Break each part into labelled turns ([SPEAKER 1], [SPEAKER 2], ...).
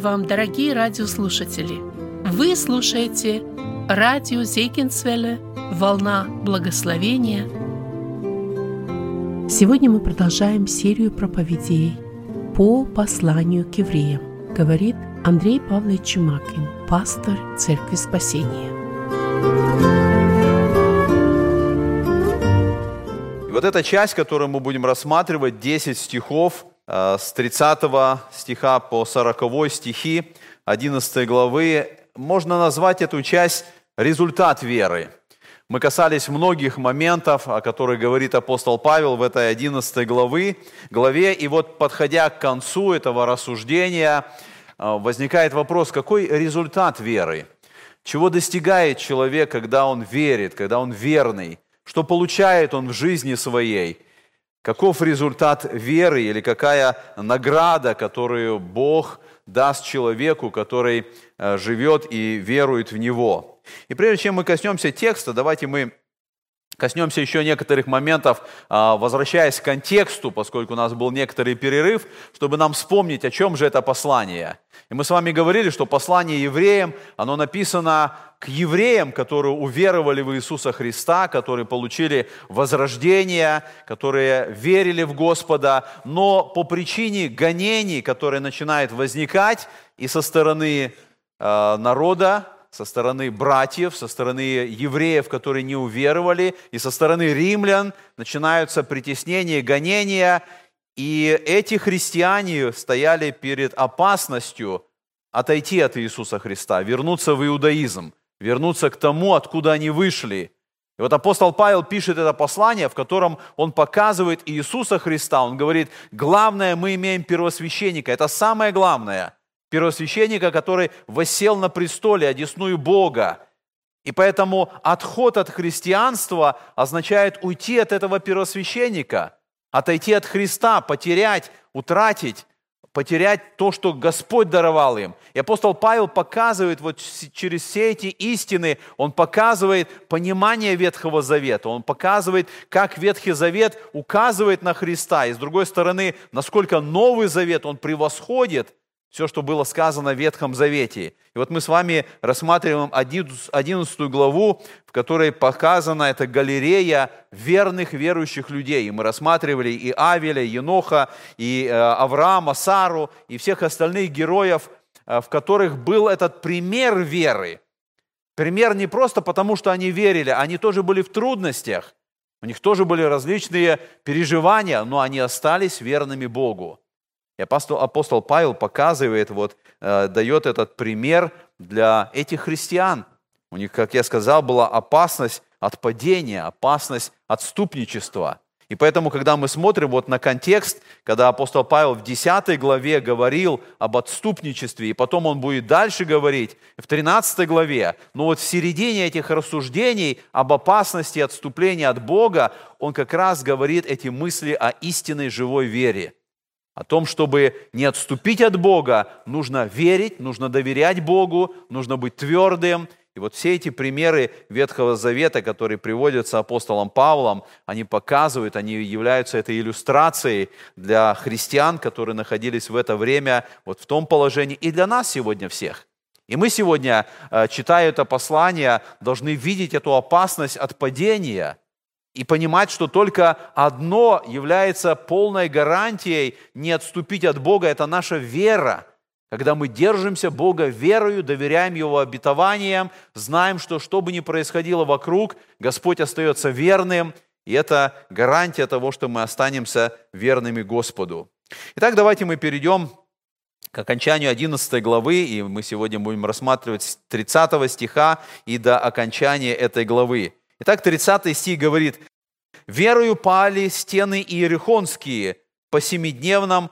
[SPEAKER 1] Вам, дорогие радиослушатели! Вы слушаете радио Зейкинсвелле «Волна благословения». Сегодня мы продолжаем серию проповедей по посланию к евреям, говорит Андрей Павлович Чумакин, пастор Церкви Спасения.
[SPEAKER 2] Вот эта часть, которую мы будем рассматривать, 10 стихов, с 30 стиха по 40 стихи 11 главы, можно назвать эту часть «результат веры». Мы касались многих моментов, о которых говорит апостол Павел в этой 11 главы, главе. И вот, подходя к концу этого рассуждения, э, возникает вопрос, какой результат веры? Чего достигает человек, когда он верит, когда он верный? Что получает он в жизни своей? Каков результат веры или какая награда, которую Бог даст человеку, который э, живет и верует в Него? И прежде чем мы коснемся текста, давайте мы Коснемся еще некоторых моментов, а, возвращаясь к контексту, поскольку у нас был некоторый перерыв, чтобы нам вспомнить, о чем же это послание. И мы с вами говорили, что послание евреям, оно написано к евреям, которые уверовали в Иисуса Христа, которые получили возрождение, которые верили в Господа, но по причине гонений, которые начинают возникать и со стороны э, народа, со стороны братьев, со стороны евреев, которые не уверовали, и со стороны римлян начинаются притеснения, гонения, и эти христиане стояли перед опасностью отойти от Иисуса Христа, вернуться в иудаизм, вернуться к тому, откуда они вышли. И вот апостол Павел пишет это послание, в котором он показывает Иисуса Христа. Он говорит, главное, мы имеем первосвященника. Это самое главное – первосвященника, который восел на престоле, одесную Бога. И поэтому отход от христианства означает уйти от этого первосвященника, отойти от Христа, потерять, утратить, потерять то, что Господь даровал им. И апостол Павел показывает вот через все эти истины, он показывает понимание Ветхого Завета, он показывает, как Ветхий Завет указывает на Христа, и с другой стороны, насколько Новый Завет, он превосходит все, что было сказано в Ветхом Завете. И вот мы с вами рассматриваем 11 главу, в которой показана эта галерея верных верующих людей. И мы рассматривали и Авеля, и Еноха, и э, Авраама, Сару, и всех остальных героев, э, в которых был этот пример веры. Пример не просто потому, что они верили, они тоже были в трудностях, у них тоже были различные переживания, но они остались верными Богу. И апостол, апостол Павел показывает, вот, э, дает этот пример для этих христиан. У них, как я сказал, была опасность от падения, опасность отступничества. И поэтому, когда мы смотрим вот на контекст, когда апостол Павел в 10 главе говорил об отступничестве, и потом он будет дальше говорить в 13 главе, но вот в середине этих рассуждений об опасности отступления от Бога, он как раз говорит эти мысли о истинной живой вере – о том, чтобы не отступить от Бога, нужно верить, нужно доверять Богу, нужно быть твердым. И вот все эти примеры Ветхого Завета, которые приводятся апостолом Павлом, они показывают, они являются этой иллюстрацией для христиан, которые находились в это время вот в том положении, и для нас сегодня всех. И мы сегодня, э, читая это послание, должны видеть эту опасность от падения – и понимать, что только одно является полной гарантией не отступить от Бога, это наша вера. Когда мы держимся Бога верою, доверяем Его обетованиям, знаем, что что бы ни происходило вокруг, Господь остается верным, и это гарантия того, что мы останемся верными Господу. Итак, давайте мы перейдем к окончанию 11 главы, и мы сегодня будем рассматривать с 30 стиха и до окончания этой главы. Итак, 30 стих говорит, «Верою пали стены иерихонские по семидневном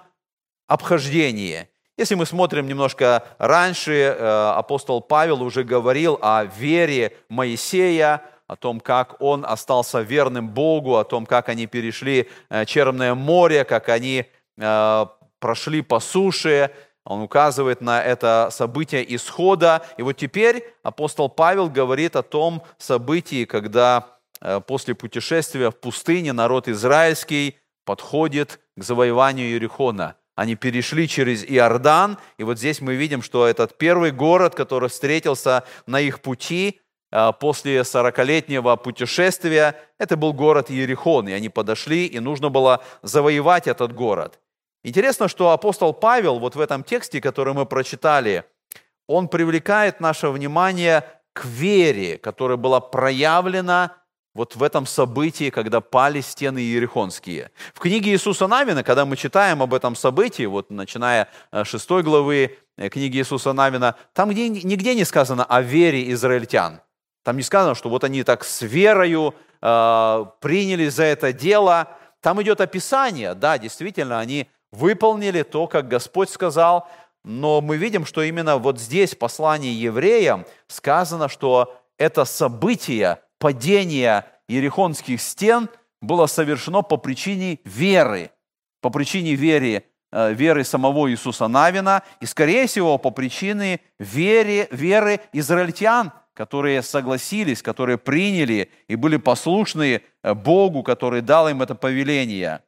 [SPEAKER 2] обхождении». Если мы смотрим немножко раньше, э, апостол Павел уже говорил о вере Моисея, о том, как он остался верным Богу, о том, как они перешли э, Черное море, как они э, прошли по суше, он указывает на это событие исхода. И вот теперь апостол Павел говорит о том событии, когда э, после путешествия в пустыне народ израильский подходит к завоеванию Иерихона. они перешли через Иордан, и вот здесь мы видим, что этот первый город, который встретился на их пути а, после 40-летнего путешествия, это был город Иерихон, и они подошли, и нужно было завоевать этот город. Интересно, что апостол Павел вот в этом тексте, который мы прочитали, он привлекает наше внимание к вере, которая была проявлена вот в этом событии, когда пали стены Иерихонские. В книге Иисуса Навина, когда мы читаем об этом событии, вот начиная с 6 главы э, книги Иисуса Навина, там где, нигде не сказано о вере израильтян. Там не сказано, что вот они так с верою э, приняли за это дело. Там идет описание, да, действительно, они выполнили то, как Господь сказал, но мы видим, что именно вот здесь, в послании евреям, сказано, что это событие падения Ерехонских стен было совершено по причине веры, по причине веры, э, веры самого Иисуса Навина и, скорее всего, по причине веры, веры израильтян, которые согласились, которые приняли и были послушны э, Богу, который дал им это повеление.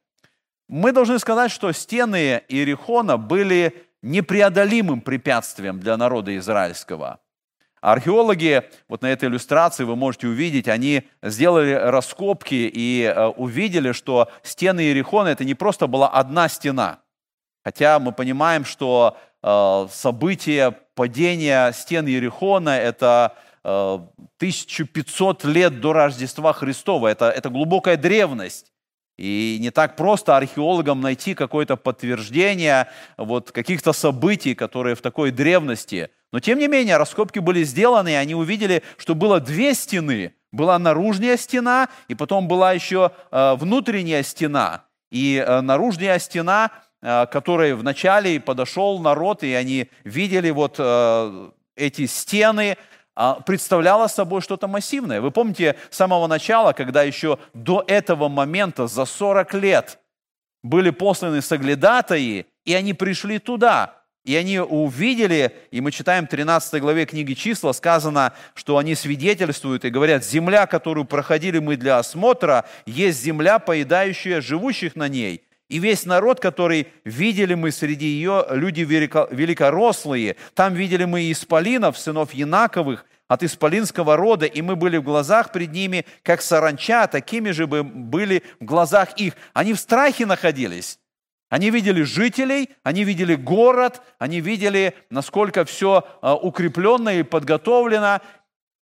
[SPEAKER 2] Мы должны сказать, что стены Иерихона были непреодолимым препятствием для народа израильского – Археологи, вот на этой иллюстрации вы можете увидеть, они сделали раскопки и э, увидели, что стены Иерихона это не просто была одна стена. Хотя мы понимаем, что э, событие падения стен Иерихона это 1500 э, лет до Рождества Христова. Это, это глубокая древность. И не так просто археологам найти какое-то подтверждение вот, каких-то событий, которые в такой древности. Но тем не менее, раскопки были сделаны, и они увидели, что было две стены. Была наружная стена, и потом была еще э, внутренняя стена. И э, наружная стена, э, которой вначале подошел народ, и они видели вот э, эти стены, представляла собой что-то массивное. Вы помните с самого начала, когда еще до этого момента, за 40 лет, были посланы соглядатаи, и они пришли туда, и они увидели, и мы читаем в 13 главе книги числа, сказано, что они свидетельствуют и говорят, земля, которую проходили мы для осмотра, есть земля, поедающая живущих на ней. И весь народ, который видели мы среди ее, люди великорослые, там видели мы исполинов, сынов Янаковых, от исполинского рода, и мы были в глазах пред ними, как саранча, такими же бы были в глазах их. Они в страхе находились. Они видели жителей, они видели город, они видели, насколько все а, укреплено и подготовлено,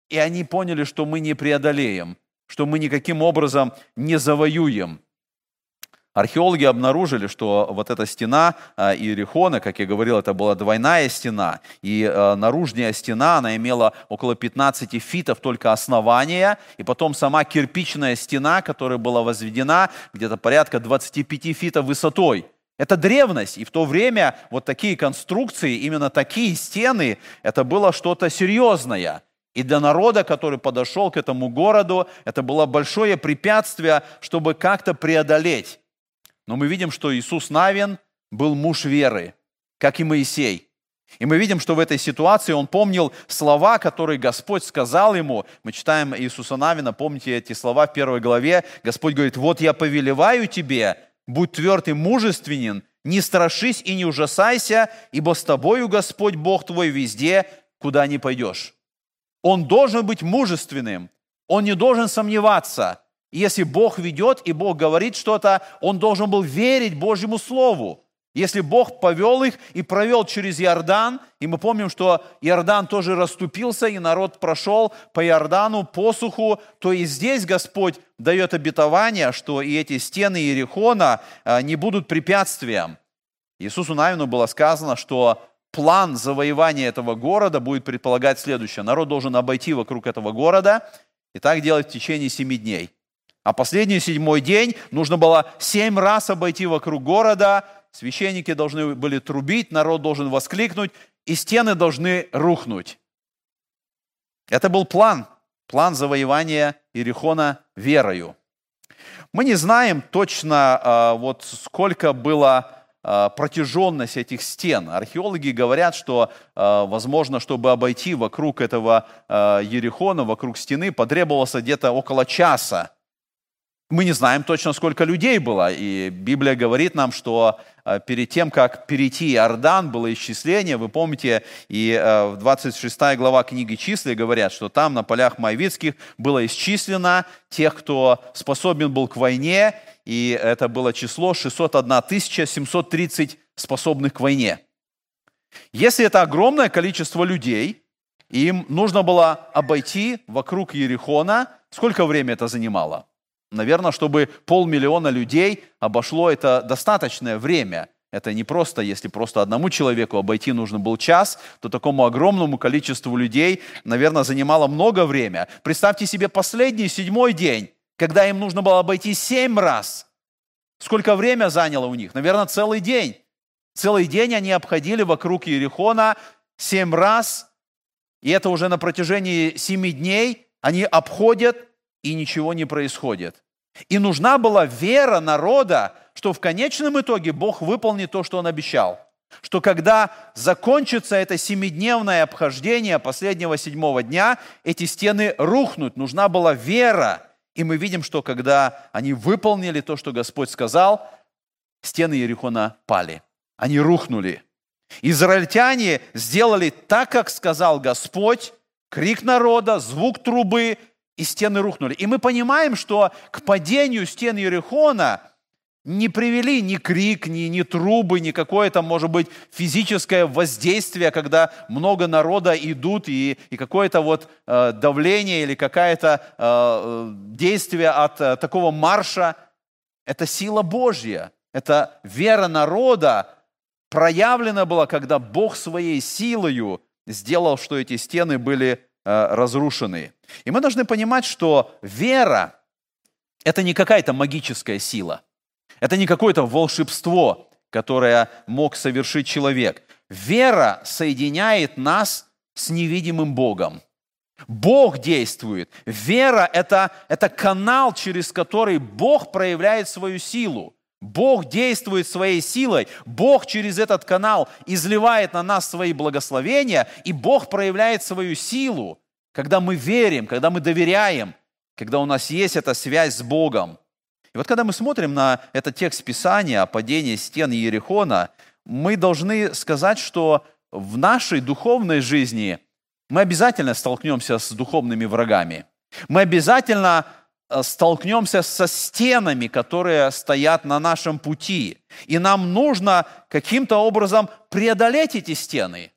[SPEAKER 2] и они поняли, что мы не преодолеем, что мы никаким образом не завоюем. Археологи обнаружили, что вот эта стена а, Иерихона, как я говорил, это была двойная стена, и а, наружная стена, она имела около 15 фитов только основания, и потом сама кирпичная стена, которая была возведена где-то порядка 25 фитов высотой. Это древность, и в то время вот такие конструкции, именно такие стены, это было что-то серьезное. И для народа, который подошел к этому городу, это было большое препятствие, чтобы как-то преодолеть но мы видим, что Иисус Навин был муж веры, как и Моисей. И мы видим, что в этой ситуации он помнил слова, которые Господь сказал ему. Мы читаем Иисуса Навина, помните эти слова в первой главе. Господь говорит, вот я повелеваю тебе, будь тверд и мужественен, не страшись и не ужасайся, ибо с тобою Господь Бог твой везде, куда не пойдешь. Он должен быть мужественным, он не должен сомневаться – если Бог ведет и Бог говорит что-то, он должен был верить Божьему Слову. Если Бог повел их и провел через Иордан, и мы помним, что Иордан тоже расступился, и народ прошел по Иордану, посуху, то и здесь Господь дает обетование, что и эти стены Иерихона а, не будут препятствием. Иисусу Навину было сказано, что план завоевания этого города будет предполагать следующее. Народ должен обойти вокруг этого города и так делать в течение семи дней. А последний седьмой день нужно было семь раз обойти вокруг города, священники должны были трубить, народ должен воскликнуть, и стены должны рухнуть. Это был план, план завоевания Иерихона верою. Мы не знаем точно, а, вот сколько было а, протяженность этих стен. Археологи говорят, что, а, возможно, чтобы обойти вокруг этого Ерехона, вокруг стены, потребовалось где-то около часа. Мы не знаем точно, сколько людей было. И Библия говорит нам, что э, перед тем, как перейти Иордан, было исчисление. Вы помните, и э, в 26 глава книги «Числа» говорят, что там на полях Моавицких было исчислено тех, кто способен был к войне, и это было число 601 730 способных к войне. Если это огромное количество людей, им нужно было обойти вокруг Ерехона, сколько времени это занимало? Наверное, чтобы полмиллиона людей обошло это достаточное время. Это не просто, если просто одному человеку обойти нужно был час, то такому огромному количеству людей, наверное, занимало много времени. Представьте себе последний, седьмой день, когда им нужно было обойти семь раз. Сколько время заняло у них? Наверное, целый день. Целый день они обходили вокруг Иерихона семь раз, и это уже на протяжении семи дней они обходят и ничего не происходит. И нужна была вера народа, что в конечном итоге Бог выполнит то, что Он обещал. Что когда закончится это семидневное обхождение последнего седьмого дня, эти стены рухнут. Нужна была вера. И мы видим, что когда они выполнили то, что Господь сказал, стены Ерихона пали. Они рухнули. Израильтяне сделали так, как сказал Господь, крик народа, звук трубы, и стены рухнули. И мы понимаем, что к падению стен Ерехона не привели ни крик, ни, ни трубы, ни какое-то, может быть, физическое воздействие, когда много народа идут, и, и какое-то вот э, давление или какое-то э, действие от э, такого марша. Это сила Божья, это вера народа проявлена была, когда Бог своей силою сделал, что эти стены были Э, разрушены. И мы должны понимать, что вера – это не какая-то магическая сила, это не какое-то волшебство, которое мог совершить человек. Вера соединяет нас с невидимым Богом. Бог действует. Вера это, – это канал, через который Бог проявляет свою силу. Бог действует своей силой, Бог через этот канал изливает на нас свои благословения, и Бог проявляет свою силу, когда мы верим, когда мы доверяем, когда у нас есть эта связь с Богом. И вот когда мы смотрим на этот текст Писания о падении стен Иерихона, мы должны сказать, что в нашей духовной жизни мы обязательно столкнемся с духовными врагами. Мы обязательно столкнемся со стенами, которые стоят на нашем пути. И нам нужно каким-то образом преодолеть эти стены.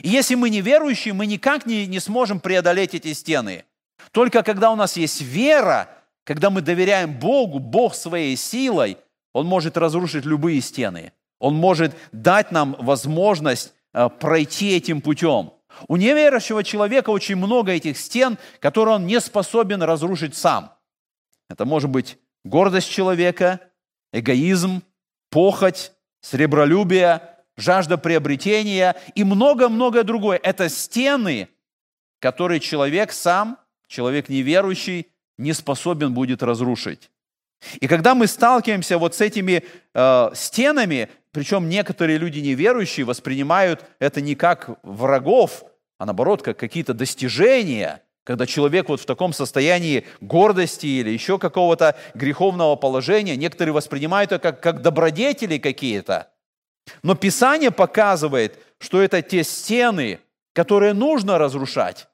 [SPEAKER 2] И если мы не верующие, мы никак не, не сможем преодолеть эти стены. Только когда у нас есть вера, когда мы доверяем Богу, Бог своей силой, Он может разрушить любые стены. Он может дать нам возможность э, пройти этим путем. У неверующего человека очень много этих стен, которые он не способен разрушить сам. Это может быть гордость человека, эгоизм, похоть, сребролюбие, жажда приобретения и много-многое другое. Это стены, которые человек сам, человек неверующий, не способен будет разрушить. И когда мы сталкиваемся вот с этими э, стенами, причем некоторые люди неверующие воспринимают это не как врагов, а наоборот, как какие-то достижения – когда человек вот в таком состоянии гордости или еще какого-то греховного положения, некоторые воспринимают это как, как добродетели какие-то. Но Писание показывает, что это те стены, которые нужно разрушать,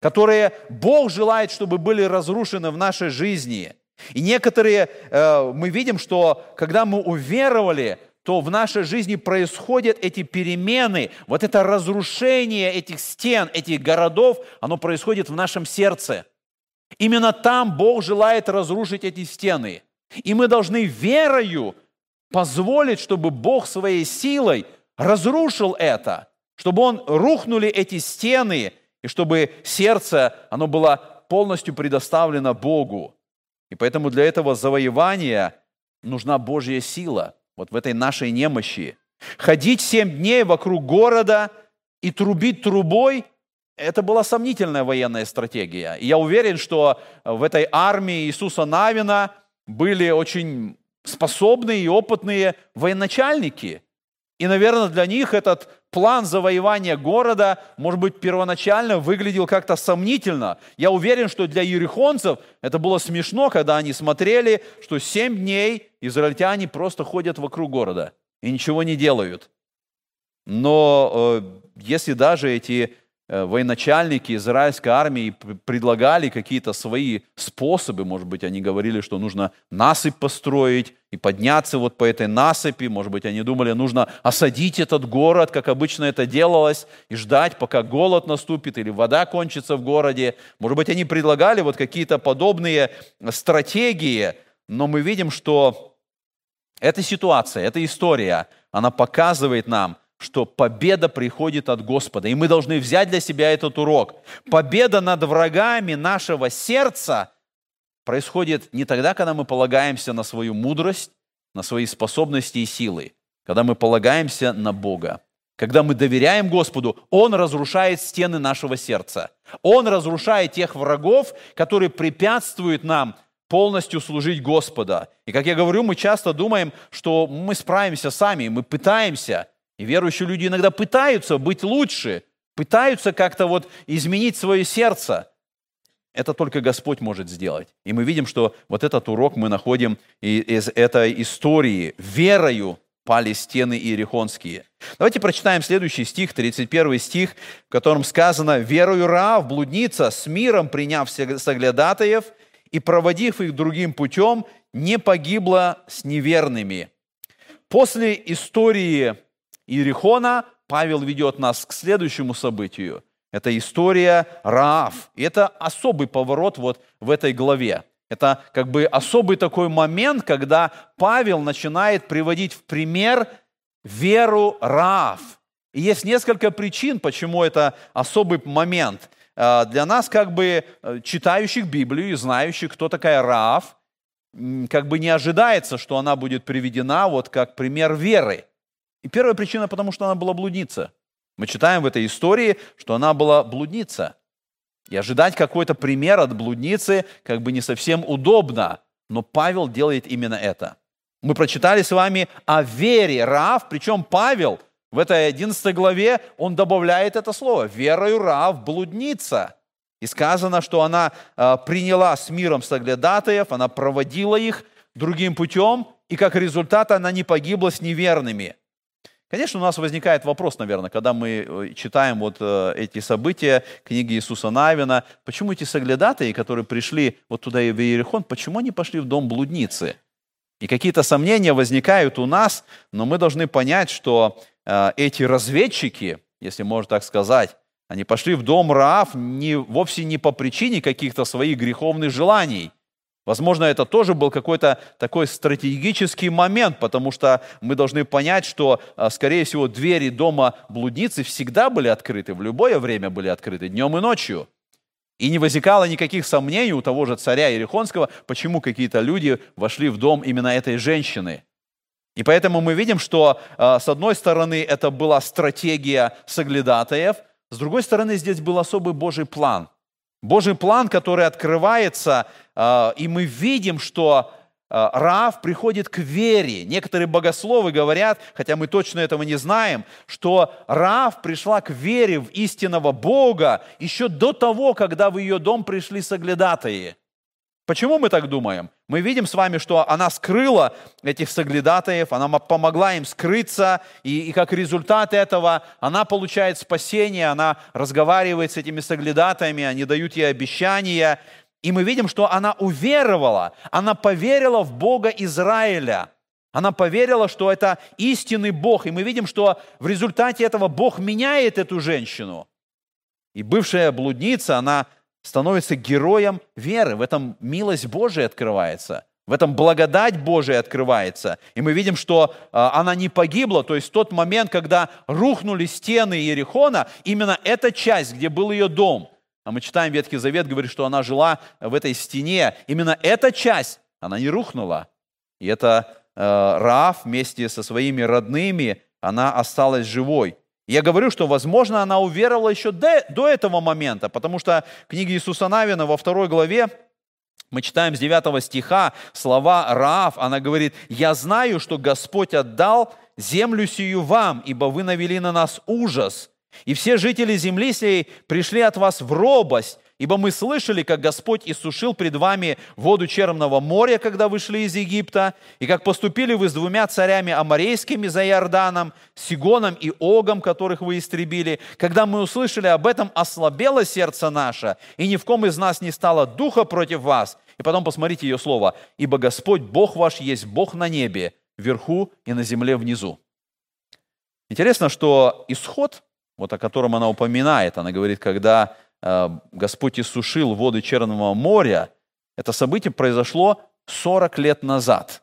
[SPEAKER 2] которые Бог желает, чтобы были разрушены в нашей жизни. И некоторые, э, мы видим, что когда мы уверовали, то в нашей жизни происходят эти перемены, вот это разрушение этих стен, этих городов, оно происходит в нашем сердце. Именно там Бог желает разрушить эти стены. И мы должны верою позволить, чтобы Бог своей силой разрушил это, чтобы Он рухнули эти стены, и чтобы сердце, оно было полностью предоставлено Богу. И поэтому для этого завоевания нужна Божья сила – вот в этой нашей немощи. Ходить семь дней вокруг города и трубить трубой – это была сомнительная военная стратегия. И я уверен, что в этой армии Иисуса Навина были очень способные и опытные военачальники. И, наверное, для них этот план завоевания города, может быть, первоначально выглядел как-то сомнительно. Я уверен, что для ерехонцев это было смешно, когда они смотрели, что семь дней израильтяне просто ходят вокруг города и ничего не делают. Но э, если даже эти военачальники израильской армии предлагали какие-то свои способы, может быть, они говорили, что нужно насыпь построить и подняться вот по этой насыпи, может быть, они думали, нужно осадить этот город, как обычно это делалось, и ждать, пока голод наступит или вода кончится в городе. Может быть, они предлагали вот какие-то подобные стратегии, но мы видим, что эта ситуация, эта история, она показывает нам, что победа приходит от Господа. И мы должны взять для себя этот урок. Победа над врагами нашего сердца происходит не тогда, когда мы полагаемся на свою мудрость, на свои способности и силы, когда мы полагаемся на Бога. Когда мы доверяем Господу, Он разрушает стены нашего сердца. Он разрушает тех врагов, которые препятствуют нам полностью служить Господа. И как я говорю, мы часто думаем, что мы справимся сами, мы пытаемся – и верующие люди иногда пытаются быть лучше, пытаются как-то вот изменить свое сердце. Это только Господь может сделать. И мы видим, что вот этот урок мы находим из этой истории. Верою пали стены иерихонские. Давайте прочитаем следующий стих, 31 стих, в котором сказано «Верою Раав, блудница, с миром приняв соглядатаев и проводив их другим путем, не погибла с неверными». После истории Иерихона Павел ведет нас к следующему событию. Это история Раав. И это особый поворот вот в этой главе. Это как бы особый такой момент, когда Павел начинает приводить в пример веру Раав. И есть несколько причин, почему это особый момент. А, для нас, как бы э, читающих Библию и знающих, кто такая Раав, как бы не ожидается, что она будет приведена вот как пример веры. И первая причина, потому что она была блудница. Мы читаем в этой истории, что она была блудница. И ожидать какой-то пример от блудницы как бы не совсем удобно. Но Павел делает именно это. Мы прочитали с вами о вере Рав, причем Павел в этой 11 главе, он добавляет это слово. Верою Рав блудница. И сказано, что она э, приняла с миром соглядатаев, она проводила их другим путем, и как результат она не погибла с неверными. Конечно, у нас возникает вопрос, наверное, когда мы э, читаем вот э, эти события, книги Иисуса Навина, почему эти соглядатые, которые пришли вот туда в Иерихон, почему они пошли в дом блудницы? И какие-то сомнения возникают у нас, но мы должны понять, что э, эти разведчики, если можно так сказать, они пошли в дом Раав не, вовсе не по причине каких-то своих греховных желаний – Возможно, это тоже был какой-то такой стратегический момент, потому что мы должны понять, что, а, скорее всего, двери дома блудницы всегда были открыты, в любое время были открыты, днем и ночью. И не возникало никаких сомнений у того же царя Иерихонского, почему какие-то люди вошли в дом именно этой женщины. И поэтому мы видим, что а, с одной стороны это была стратегия соглядатаев, с другой стороны здесь был особый Божий план – Божий план, который открывается, и мы видим, что а, Раав приходит к вере. Некоторые богословы говорят, хотя мы точно этого не знаем, что Раав пришла к вере в истинного Бога еще до того, когда в ее дом пришли соглядатые. Почему мы так думаем? Мы видим с вами, что она скрыла этих соглядатаев, она помогла им скрыться, и, и как результат этого она получает спасение, она разговаривает с этими соглядатаями, они дают ей обещания, и мы видим, что она уверовала, она поверила в Бога Израиля. Она поверила, что это истинный Бог. И мы видим, что в результате этого Бог меняет эту женщину. И бывшая блудница, она становится героем веры. В этом милость Божия открывается. В этом благодать Божия открывается. И мы видим, что а, она не погибла. То есть тот момент, когда рухнули стены Иерихона, именно эта часть, где был ее дом. А мы читаем Ветхий Завет, говорит, что она жила в этой стене. Именно эта часть, она не рухнула. И это э, Раав вместе со своими родными, она осталась живой. Я говорю, что, возможно, она уверовала еще до, до этого момента, потому что в книге Иисуса Навина во второй главе Мы читаем с 9 стиха слова Раав, она говорит, «Я знаю, что Господь отдал землю сию вам, ибо вы навели на нас ужас, и все жители земли сей пришли от вас в робость, ибо мы слышали, как Господь иссушил пред вами воду Черного моря, когда вышли из Египта, и как поступили вы с двумя царями аморейскими за Иорданом, Сигоном и Огом, которых вы истребили. Когда мы услышали об этом, ослабело сердце наше, и ни в ком из нас не стало духа против вас. И потом посмотрите ее слово. «Ибо Господь, Бог ваш, есть Бог на небе, вверху и на земле внизу». Интересно, что исход, вот о котором она упоминает, она говорит, когда э, Господь иссушил воды Черного моря, это событие произошло 40 лет назад.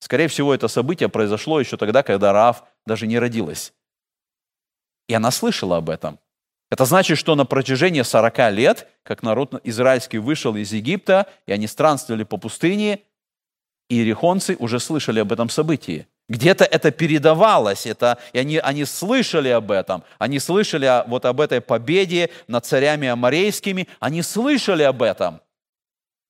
[SPEAKER 2] Скорее всего, это событие произошло еще тогда, когда Раав даже не родилась. И она слышала об этом. Это значит, что на протяжении 40 лет, как народ израильский вышел из Египта, и они странствовали по пустыне, иерихонцы уже слышали об этом событии. Где-то это передавалось, это, и они, они слышали об этом, они слышали вот об этой победе над царями аморейскими, они слышали об этом.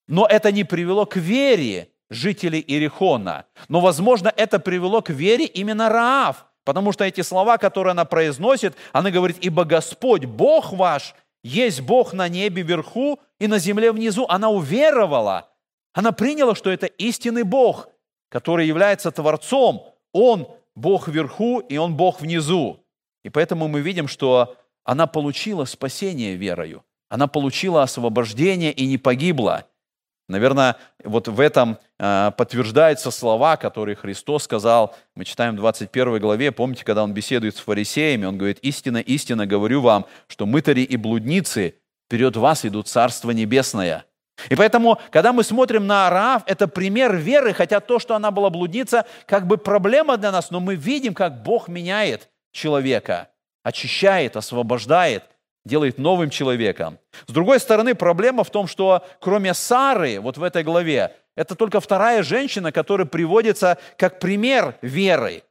[SPEAKER 2] Но это не привело к вере жителей Иерихона. Но, возможно, это привело к вере именно Раав, потому что эти слова, которые она произносит, она говорит, «Ибо Господь, Бог ваш, есть Бог на небе вверху и на земле внизу». Она уверовала, она приняла, что это истинный Бог – который является Творцом, Он Бог вверху и Он Бог внизу. И поэтому мы видим, что она получила спасение верою. Она получила освобождение и не погибла. Наверное, вот в этом э, подтверждаются слова, которые Христос сказал. Мы читаем в 21 главе, помните, когда Он беседует с фарисеями, Он говорит, «Истинно, истинно говорю вам, что мытари и блудницы вперед вас идут Царство Небесное». И поэтому, когда мы смотрим на Араав, это пример веры, хотя то, что она была блудница, как бы проблема для нас, но мы видим, как Бог меняет человека, очищает, освобождает, делает новым человеком. С другой стороны, проблема в том, что кроме Сары, вот в этой главе, это только вторая женщина, которая приводится как пример веры.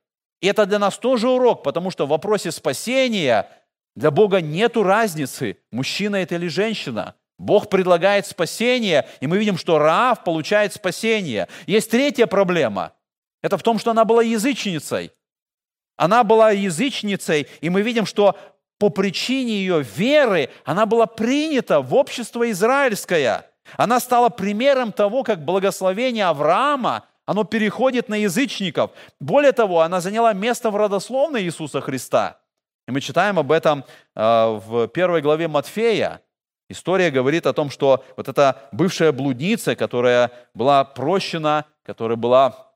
[SPEAKER 2] И это для нас тоже урок, потому что в вопросе спасения для Бога нет разницы, мужчина это или женщина – Бог предлагает спасение, и мы видим, что Раав получает спасение. Есть третья проблема. Это в том, что она была язычницей. Она была язычницей, и мы видим, что по причине ее веры она была принята в общество израильское. Она стала примером того, как благословение Авраама, оно переходит на язычников. Более того, она заняла место в родословной Иисуса Христа. И мы читаем об этом э, в первой главе Матфея. История говорит о том, что вот эта бывшая блудница, которая была прощена, которая была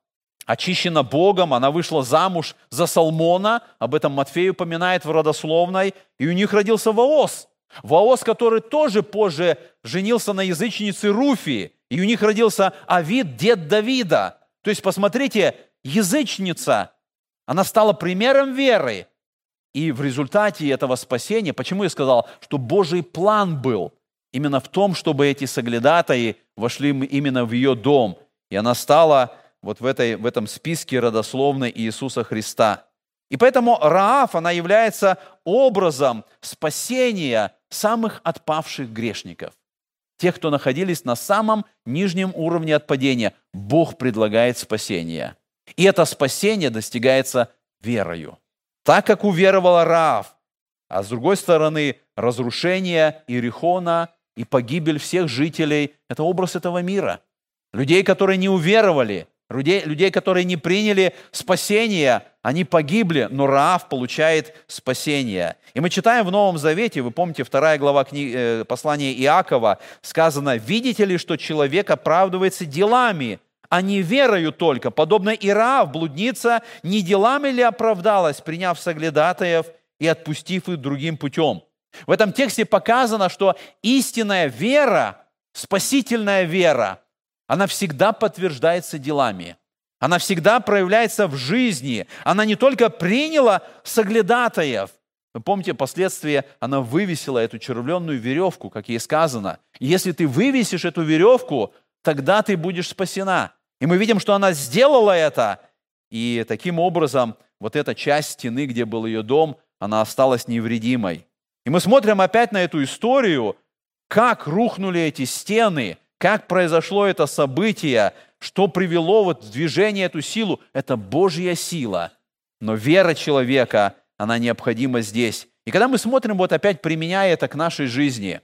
[SPEAKER 2] очищена Богом, она вышла замуж за Салмона, об этом Матфей упоминает в родословной, и у них родился Ваос. Ваос, который тоже позже женился на язычнице Руфи, и у них родился Авид, дед Давида. То есть, посмотрите, язычница, она стала примером веры, и в результате этого спасения, почему я сказал, что Божий план был именно в том, чтобы эти соглядатаи вошли именно в ее дом, и она стала вот в, этой, в этом списке родословной Иисуса Христа. И поэтому Раав, она является образом спасения самых отпавших грешников. Тех, кто находились на самом нижнем уровне отпадения, Бог предлагает спасение. И это спасение достигается верою так как уверовала Раав. А с другой стороны, разрушение Иерихона и погибель всех жителей – это образ этого мира. Людей, которые не уверовали, людей, людей, которые не приняли спасение, они погибли, но Раав получает спасение. И мы читаем в Новом Завете, вы помните, вторая глава книги, э, послания Иакова, сказано, «Видите ли, что человек оправдывается делами, не верою только, подобно Ираав, блудница, не делами ли оправдалась, приняв соглядатаев и отпустив их другим путем. В этом тексте показано, что истинная вера, спасительная вера, она всегда подтверждается делами. Она всегда проявляется в жизни. Она не только приняла соглядатаев, вы помните, последствия она вывесила эту червленную веревку, как ей сказано. если ты вывесишь эту веревку, тогда ты будешь спасена. И мы видим, что она сделала это, и таким образом вот эта часть стены, где был ее дом, она осталась невредимой. И мы смотрим опять на эту историю, как рухнули эти стены, как произошло это событие, что привело вот в движение эту силу, это Божья сила. Но вера человека, она необходима здесь. И когда мы смотрим, вот опять применяя это к нашей жизни,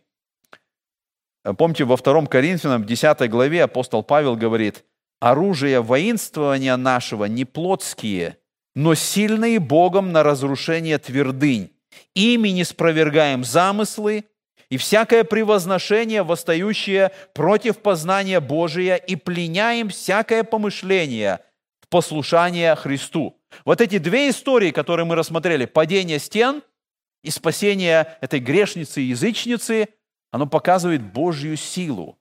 [SPEAKER 2] помните, во 2 Коринфянам, 10 главе апостол Павел говорит, оружие воинствования нашего не плотские, но сильные Богом на разрушение твердынь. Ими не спровергаем замыслы и всякое превозношение, восстающее против познания Божия, и пленяем всякое помышление в послушание Христу. Вот эти две истории, которые мы рассмотрели, падение стен и спасение этой грешницы язычницы, оно показывает Божью силу.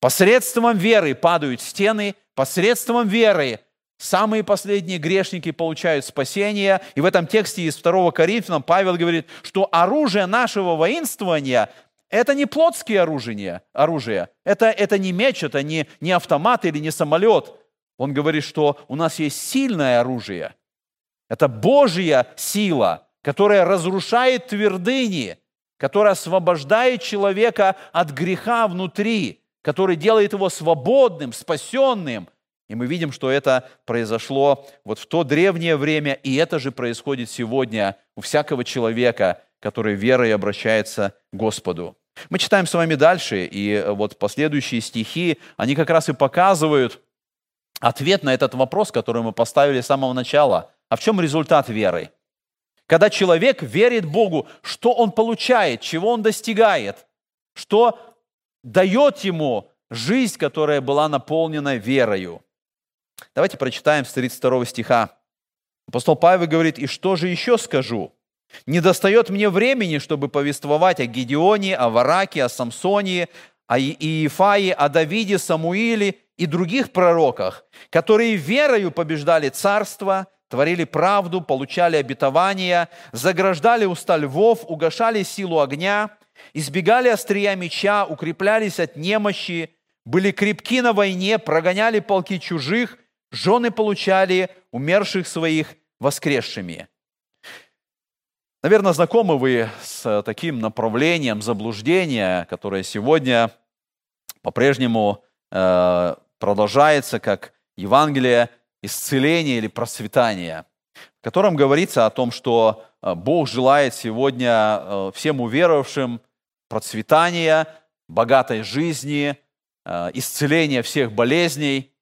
[SPEAKER 2] Посредством веры падают стены, посредством веры Самые последние грешники получают спасение. И в этом тексте из 2 Коринфянам Павел говорит, что оружие нашего воинствования – это не плотские оружия, оружие. Это, это не меч, это не, не автомат или не самолет. Он говорит, что у нас есть сильное оружие. Это Божья сила, которая разрушает твердыни, которая освобождает человека от греха внутри, который делает его свободным, спасенным – и мы видим, что это произошло вот в то древнее время, и это же происходит сегодня у всякого человека, который верой обращается к Господу. Мы читаем с вами дальше, и вот последующие стихи, они как раз и показывают ответ на этот вопрос, который мы поставили с самого начала. А в чем результат веры? Когда человек верит Богу, что он получает, чего он достигает, что дает ему жизнь, которая была наполнена верою – Давайте прочитаем с 32 стиха. Апостол Павел говорит, «И что же еще скажу? Не достает мне времени, чтобы повествовать о Гедеоне, о Вараке, о Самсоне, о Иефае, о Давиде, Самуиле и других пророках, которые верою побеждали царство, творили правду, получали обетования, заграждали уста львов, угошали силу огня, избегали острия меча, укреплялись от немощи, были крепки на войне, прогоняли полки чужих – жены получали умерших своих воскресшими. Наверное, знакомы вы с таким направлением заблуждения, которое сегодня по-прежнему э, продолжается как Евангелие исцеления или процветания, в котором говорится о том, что э, Бог желает сегодня э, всем уверовавшим процветания, богатой жизни, исцеления всех болезней –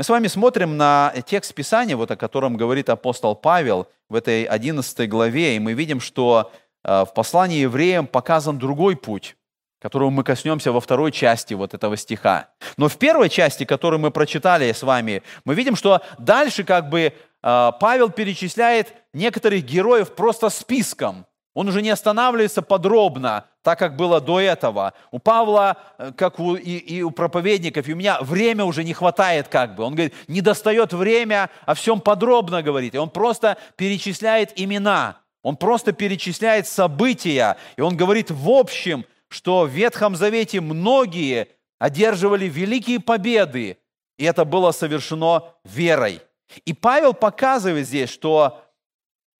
[SPEAKER 2] мы с вами смотрим на текст Писания, вот о котором говорит апостол Павел в этой 11 главе, и мы видим, что э, в послании евреям показан другой путь, которого мы коснемся во второй части вот этого стиха. Но в первой части, которую мы прочитали с вами, мы видим, что дальше как бы э, Павел перечисляет некоторых героев просто списком. Он уже не останавливается подробно, так как было до этого. У Павла, э, как у, и, и у проповедников, и у меня время уже не хватает как бы. Он говорит, не достает время о всем подробно говорить. И он просто перечисляет имена, он просто перечисляет события. И он говорит в общем, что в Ветхом Завете многие одерживали великие победы, и это было совершено верой. И Павел показывает здесь, что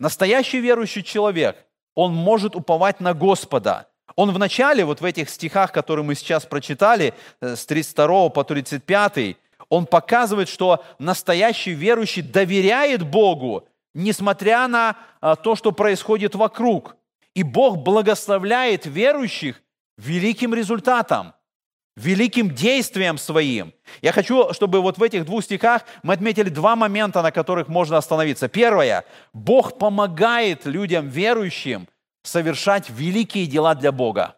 [SPEAKER 2] настоящий верующий человек – он может уповать на Господа. Он в начале, вот в этих стихах, которые мы сейчас прочитали, э, с 32 по 35, он показывает, что настоящий верующий доверяет Богу, несмотря на э, то, что происходит вокруг. И Бог благословляет верующих великим результатом, великим действием своим. Я хочу, чтобы вот в этих двух стихах мы отметили два момента, на которых можно остановиться. Первое. Бог помогает людям верующим совершать великие дела для Бога.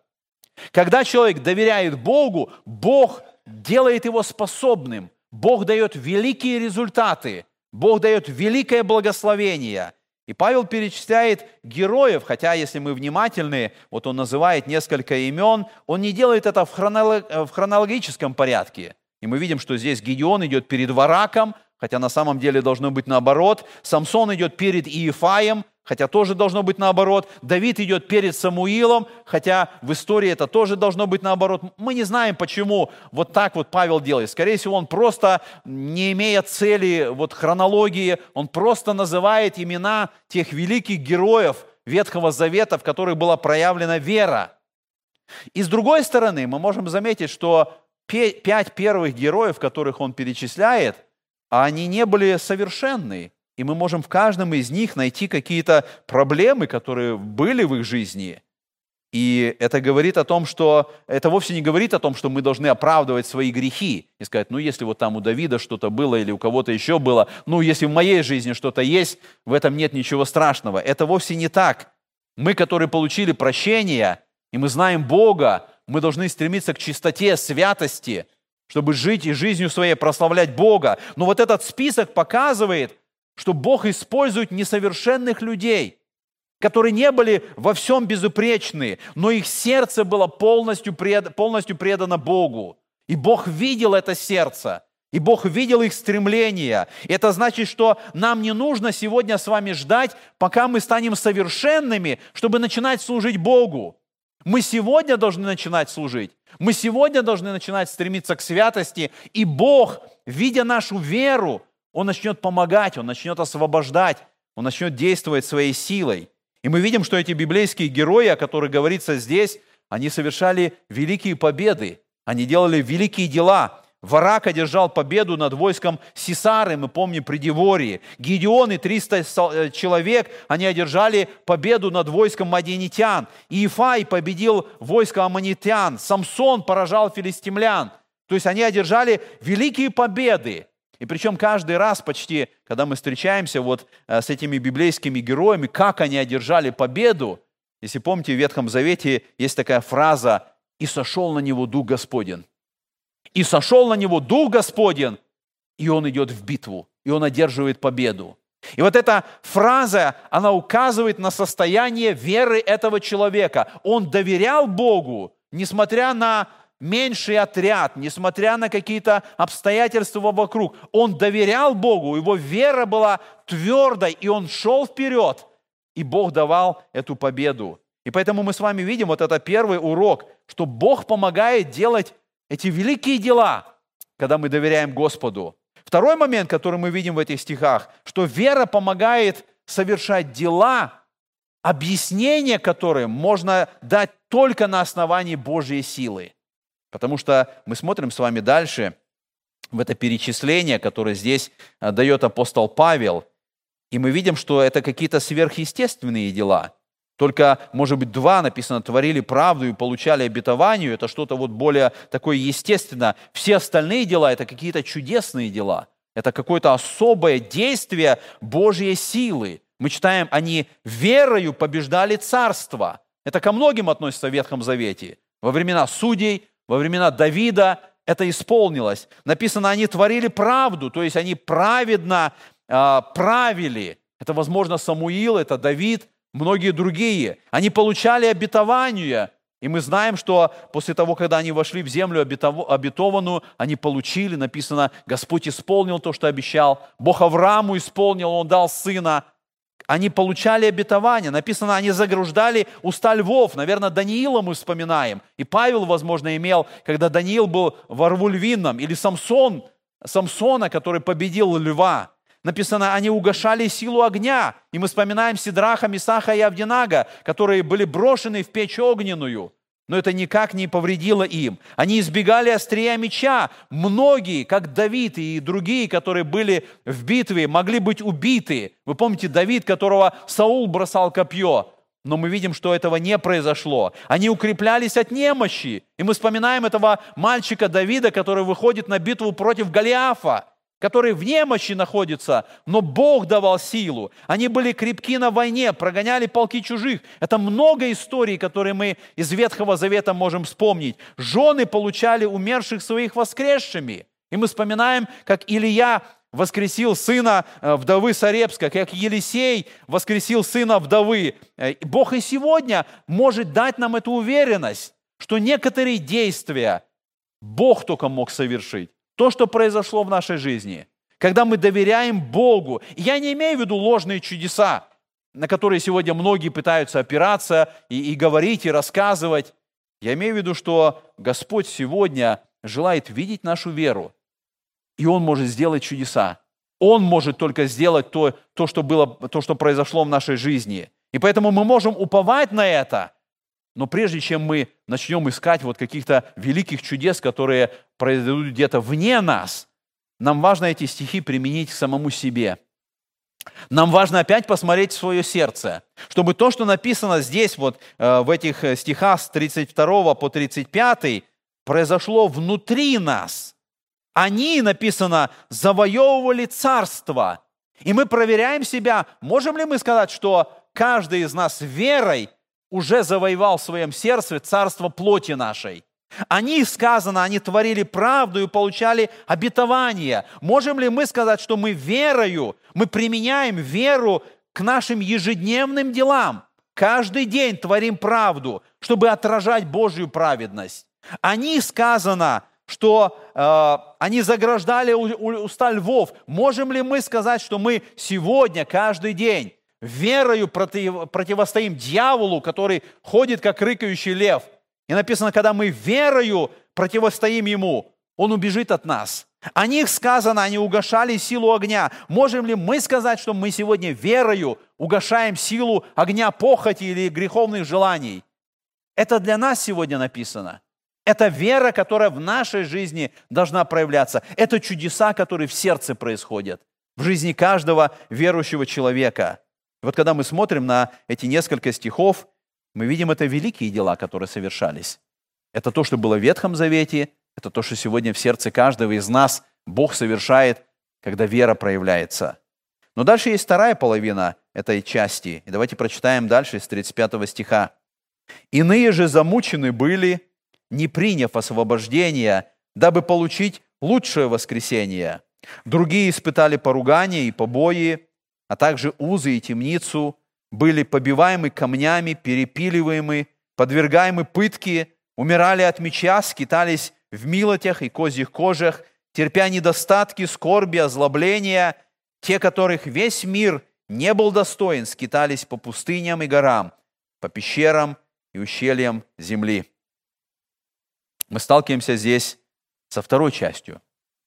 [SPEAKER 2] Когда человек доверяет Богу, Бог делает его способным. Бог дает великие результаты. Бог дает великое благословение. И Павел перечисляет героев, хотя, если мы внимательны, вот он называет несколько имен, он не делает это в, хронологическом порядке. И мы видим, что здесь Гедеон идет перед Вараком, хотя на самом деле должно быть наоборот. Самсон идет перед Иефаем, хотя тоже должно быть наоборот. Давид идет перед Самуилом, хотя в истории это тоже должно быть наоборот. Мы не знаем, почему вот так вот Павел делает. Скорее всего, он просто, не имея цели, вот хронологии, он просто называет имена тех великих героев Ветхого Завета, в которых была проявлена вера. И с другой стороны, мы можем заметить, что пять первых героев, которых он перечисляет, они не были совершенны. И мы можем в каждом из них найти какие-то проблемы, которые были в их жизни. И это говорит о том, что это вовсе не говорит о том, что мы должны оправдывать свои грехи и сказать, ну если вот там у Давида что-то было или у кого-то еще было, ну если в моей жизни что-то есть, в этом нет ничего страшного. Это вовсе не так. Мы, которые получили прощение, и мы знаем Бога, мы должны стремиться к чистоте, святости, чтобы жить и жизнью своей прославлять Бога. Но вот этот список показывает, что Бог использует несовершенных людей, которые не были во всем безупречны, но их сердце было полностью, пред, полностью предано Богу. И Бог видел это сердце, и Бог видел их стремления. Это значит, что нам не нужно сегодня с вами ждать, пока мы станем совершенными, чтобы начинать служить Богу. Мы сегодня должны начинать служить. Мы сегодня должны начинать стремиться к святости. И Бог, видя нашу веру, Он начнет помогать, Он начнет освобождать, Он начнет действовать своей силой. И мы видим, что эти библейские герои, о которых говорится здесь, они совершали великие победы, они делали великие дела. Варак одержал победу над войском Сесары, мы помним, при Девории. Гедеон и 300 э, человек, они одержали победу над войском мадианитян. Иефай победил войско аммонитян. Самсон поражал филистимлян. То есть они одержали великие победы. И причем каждый раз почти, когда мы встречаемся вот э, с этими библейскими героями, как они одержали победу, если помните, в Ветхом Завете есть такая фраза «И сошел на него Дух Господень» и сошел на него Дух Господень, и он идет в битву, и он одерживает победу. И вот эта фраза, она указывает на состояние веры этого человека. Он доверял Богу, несмотря на меньший отряд, несмотря на какие-то обстоятельства вокруг. Он доверял Богу, его вера была твердой, и он шел вперед, и Бог давал эту победу. И поэтому мы с вами видим вот это первый урок, что Бог помогает делать эти великие дела, когда мы доверяем Господу. Второй момент, который мы видим в этих стихах, что вера помогает совершать дела, объяснение которым можно дать только на основании Божьей силы. Потому что мы смотрим с вами дальше в это перечисление, которое здесь э, дает апостол Павел, и мы видим, что это какие-то сверхъестественные дела – только, может быть, два написано, творили правду и получали обетованию. Это что-то вот более такое естественно. Все остальные дела – это какие-то чудесные дела. Это какое-то особое действие Божьей силы. Мы читаем, они верою побеждали царство. Это ко многим относится в Ветхом Завете. Во времена судей, во времена Давида это исполнилось. Написано, они творили правду, то есть они праведно э, правили. Это, возможно, Самуил, это Давид, многие другие. Они получали обетование. И мы знаем, что после того, когда они вошли в землю обетованную, они получили, написано, Господь исполнил то, что обещал. Бог Аврааму исполнил, Он дал сына. Они получали обетование. Написано, они загруждали уста львов. Наверное, Даниила мы вспоминаем. И Павел, возможно, имел, когда Даниил был во рву львином. Или Самсон, Самсона, который победил льва. Написано, они угошали силу огня. И мы вспоминаем Сидраха, Мисаха и Авдинага, которые были брошены в печь огненную. Но это никак не повредило им. Они избегали острия меча. Многие, как Давид и другие, которые были в битве, могли быть убиты. Вы помните Давид, которого Саул бросал копье. Но мы видим, что этого не произошло. Они укреплялись от немощи. И мы вспоминаем этого мальчика Давида, который выходит на битву против Голиафа который в немощи находится, но Бог давал силу. Они были крепки на войне, прогоняли полки чужих. Это много историй, которые мы из Ветхого Завета можем вспомнить. Жены получали умерших своих воскресшими. И мы вспоминаем, как Илья воскресил сына э, вдовы Сарепска, как Елисей воскресил сына вдовы. Э, Бог и сегодня может дать нам эту уверенность, что некоторые действия Бог только мог совершить то, что произошло в нашей жизни, когда мы доверяем Богу. Я не имею в виду ложные чудеса, на которые сегодня многие пытаются опираться и, и говорить, и рассказывать. Я имею в виду, что Господь сегодня желает видеть нашу веру, и Он может сделать чудеса. Он может только сделать то, то, что было, то, что произошло в нашей жизни. И поэтому мы можем уповать на это, Но прежде чем мы начнем искать вот каких-то великих чудес, которые произойдут где-то вне нас, нам важно эти стихи применить к самому себе. Нам важно опять посмотреть в свое сердце, чтобы то, что написано здесь, вот э, в этих э, стихах с 32 по 35, произошло внутри нас. Они, написано, завоевывали царство. И мы проверяем себя, можем ли мы сказать, что каждый из нас верой уже завоевал в своем сердце царство плоти нашей. Они, сказано, они творили правду и получали обетование. Можем ли мы сказать, что мы верою, мы применяем веру к нашим ежедневным делам? Каждый день творим правду, чтобы отражать Божью праведность. Они, сказано, что э, они заграждали уста львов. Можем ли мы сказать, что мы сегодня, каждый день, верою против, противостоим дьяволу, который ходит как рыкающий лев. И написано, когда мы верою противостоим ему, он убежит от нас. О них сказано, они угошали силу огня. Можем ли мы сказать, что мы сегодня верою угошаем силу огня похоти или греховных желаний? Это для нас сегодня написано. Это вера, которая в нашей жизни должна проявляться. Это чудеса, которые в сердце происходят, в жизни каждого верующего человека. И вот когда мы смотрим на эти несколько стихов, мы видим это великие дела, которые совершались. Это то, что было в Ветхом Завете, это то, что сегодня в сердце каждого из нас Бог совершает, когда вера проявляется. Но дальше есть вторая половина этой части. И давайте прочитаем дальше с 35 стиха. «Иные же замучены были, не приняв освобождения, дабы получить лучшее воскресение. Другие испытали поругание и побои, а также узы и темницу, были побиваемы камнями, перепиливаемы, подвергаемы пытке, умирали от меча, скитались в милотях и козьих кожах, терпя недостатки, скорби, озлобления, те, которых весь мир не был достоин, скитались по пустыням и горам, по пещерам и ущельям земли. Мы сталкиваемся здесь со второй частью.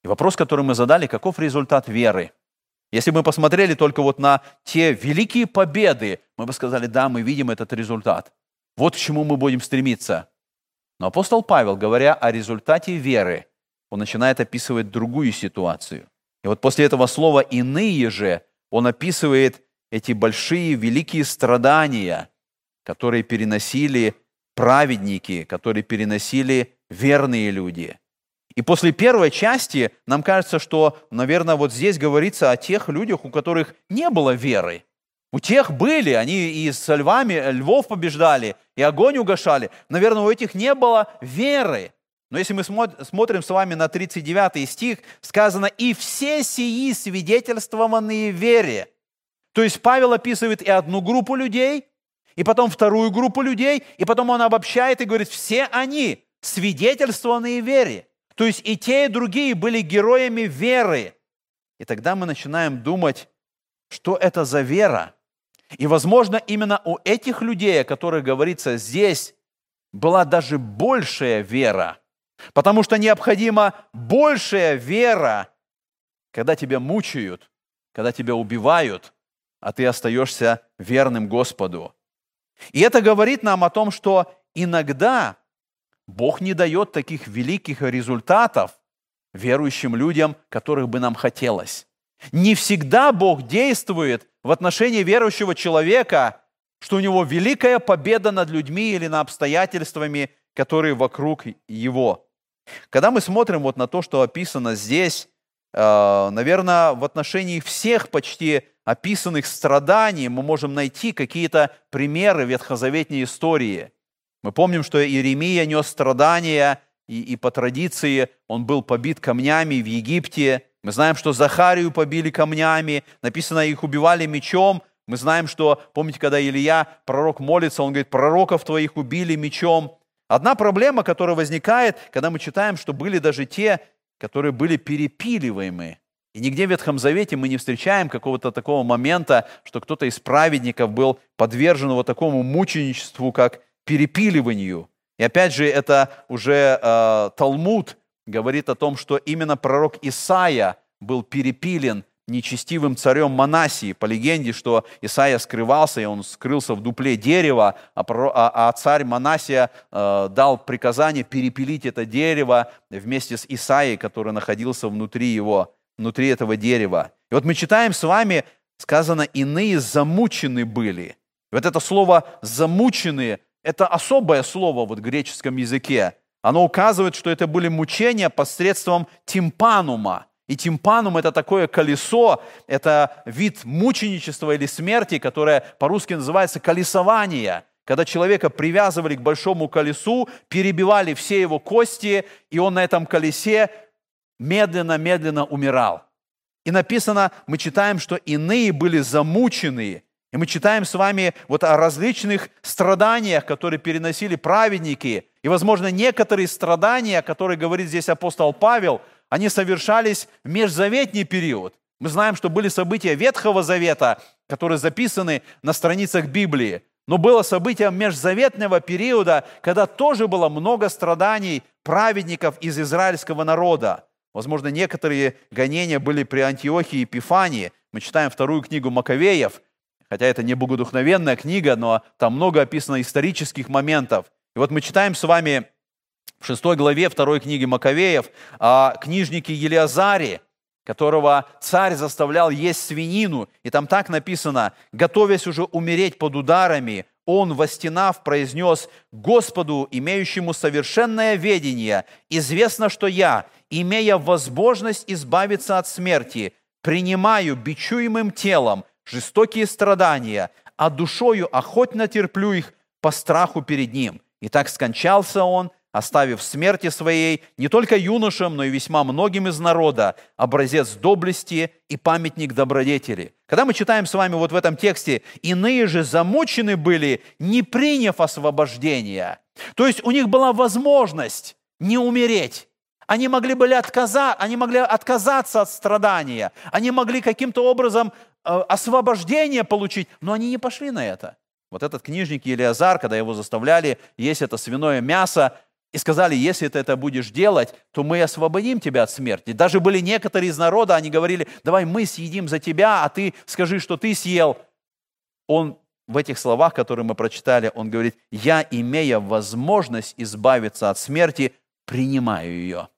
[SPEAKER 2] И вопрос, который мы задали, каков результат веры – если бы мы посмотрели только вот на те великие победы, мы бы сказали, да, мы видим этот результат. Вот к чему мы будем стремиться. Но апостол Павел, говоря о результате веры, он начинает описывать другую ситуацию. И вот после этого слова «иные же» он описывает эти большие, великие страдания, которые переносили праведники, которые переносили верные люди – и после первой части нам кажется, что, наверное, вот здесь говорится о тех людях, у которых не было веры. У тех были, они и с львами, львов побеждали, и огонь угошали. Наверное, у этих не было веры. Но если мы смотрим с вами на 39 стих, сказано, «И все сии свидетельствованные вере». То есть Павел описывает и одну группу людей, и потом вторую группу людей, и потом он обобщает и говорит, все они свидетельствованные вере. То есть и те, и другие были героями веры. И тогда мы начинаем думать, что это за вера. И, возможно, именно у этих людей, о которых говорится здесь, была даже большая вера. Потому что необходима большая вера, когда тебя мучают, когда тебя убивают, а ты остаешься верным Господу. И это говорит нам о том, что иногда Бог не дает таких великих результатов верующим людям, которых бы нам хотелось. Не всегда Бог действует в отношении верующего человека, что у него великая победа над людьми или над обстоятельствами, которые вокруг его. Когда мы смотрим вот на то, что описано здесь, э, наверное, в отношении всех почти описанных страданий мы можем найти какие-то примеры ветхозаветной истории – мы помним, что Иеремия нес страдания, и, и по традиции он был побит камнями в Египте. Мы знаем, что Захарию побили камнями, написано, их убивали мечом. Мы знаем, что, помните, когда Илья, пророк молится, он говорит, пророков твоих убили мечом. Одна проблема, которая возникает, когда мы читаем, что были даже те, которые были перепиливаемы. И нигде в Ветхом Завете мы не встречаем какого-то такого момента, что кто-то из праведников был подвержен вот такому мученичеству, как перепиливанию. И опять же, это уже э, Талмуд говорит о том, что именно пророк Исаия был перепилен нечестивым царем Манасии. По легенде, что Исаия скрывался, и он скрылся в дупле дерева, а, а, а царь Манасия э, дал приказание перепилить это дерево вместе с Исаией, который находился внутри его, внутри этого дерева. И вот мы читаем с вами, сказано, иные замучены были. И вот это слово «замученные» – это особое слово вот в греческом языке. Оно указывает, что это были мучения посредством тимпанума – и тимпанум – это такое колесо, это вид мученичества или смерти, которое по-русски называется колесование, когда человека привязывали к большому колесу, перебивали все его кости, и он на этом колесе медленно-медленно умирал. И написано, мы читаем, что иные были замучены, и мы читаем с вами вот о различных страданиях, которые переносили праведники. И, возможно, некоторые страдания, о которых говорит здесь апостол Павел – они совершались в межзаветний период. Мы знаем, что были события Ветхого Завета, которые записаны на страницах Библии. Но было событие межзаветного периода, когда тоже было много страданий праведников из израильского народа. Возможно, некоторые гонения были при Антиохии и Епифании. Мы читаем вторую книгу Маковеев, хотя это не богодухновенная книга, но там много описано исторических моментов. И вот мы читаем с вами в шестой главе второй книги Маковеев о книжнике Елиазаре, которого царь заставлял есть свинину. И там так написано, готовясь уже умереть под ударами, он, востенав, произнес Господу, имеющему совершенное ведение, известно, что я, имея возможность избавиться от смерти, принимаю бичуемым телом жестокие страдания, а душою охотно терплю их по страху перед ним. И так скончался он, оставив смерти своей не только юношам, но и весьма многим из народа образец доблести и памятник добродетели. Когда мы читаем с вами вот в этом тексте, иные же замучены были, не приняв освобождения. То есть у них была возможность не умереть. Они могли, были отказа, они могли отказаться от страдания, они могли каким-то образом освобождение получить, но они не пошли на это. Вот этот книжник Елиазар, когда его заставляли есть это свиное мясо, и сказали, если ты это будешь делать, то мы освободим тебя от смерти. Даже были некоторые из народа, они говорили, давай мы съедим за тебя, а ты скажи, что ты съел. Он в этих словах, которые мы прочитали, он говорит, я, имея возможность избавиться от смерти, принимаю ее.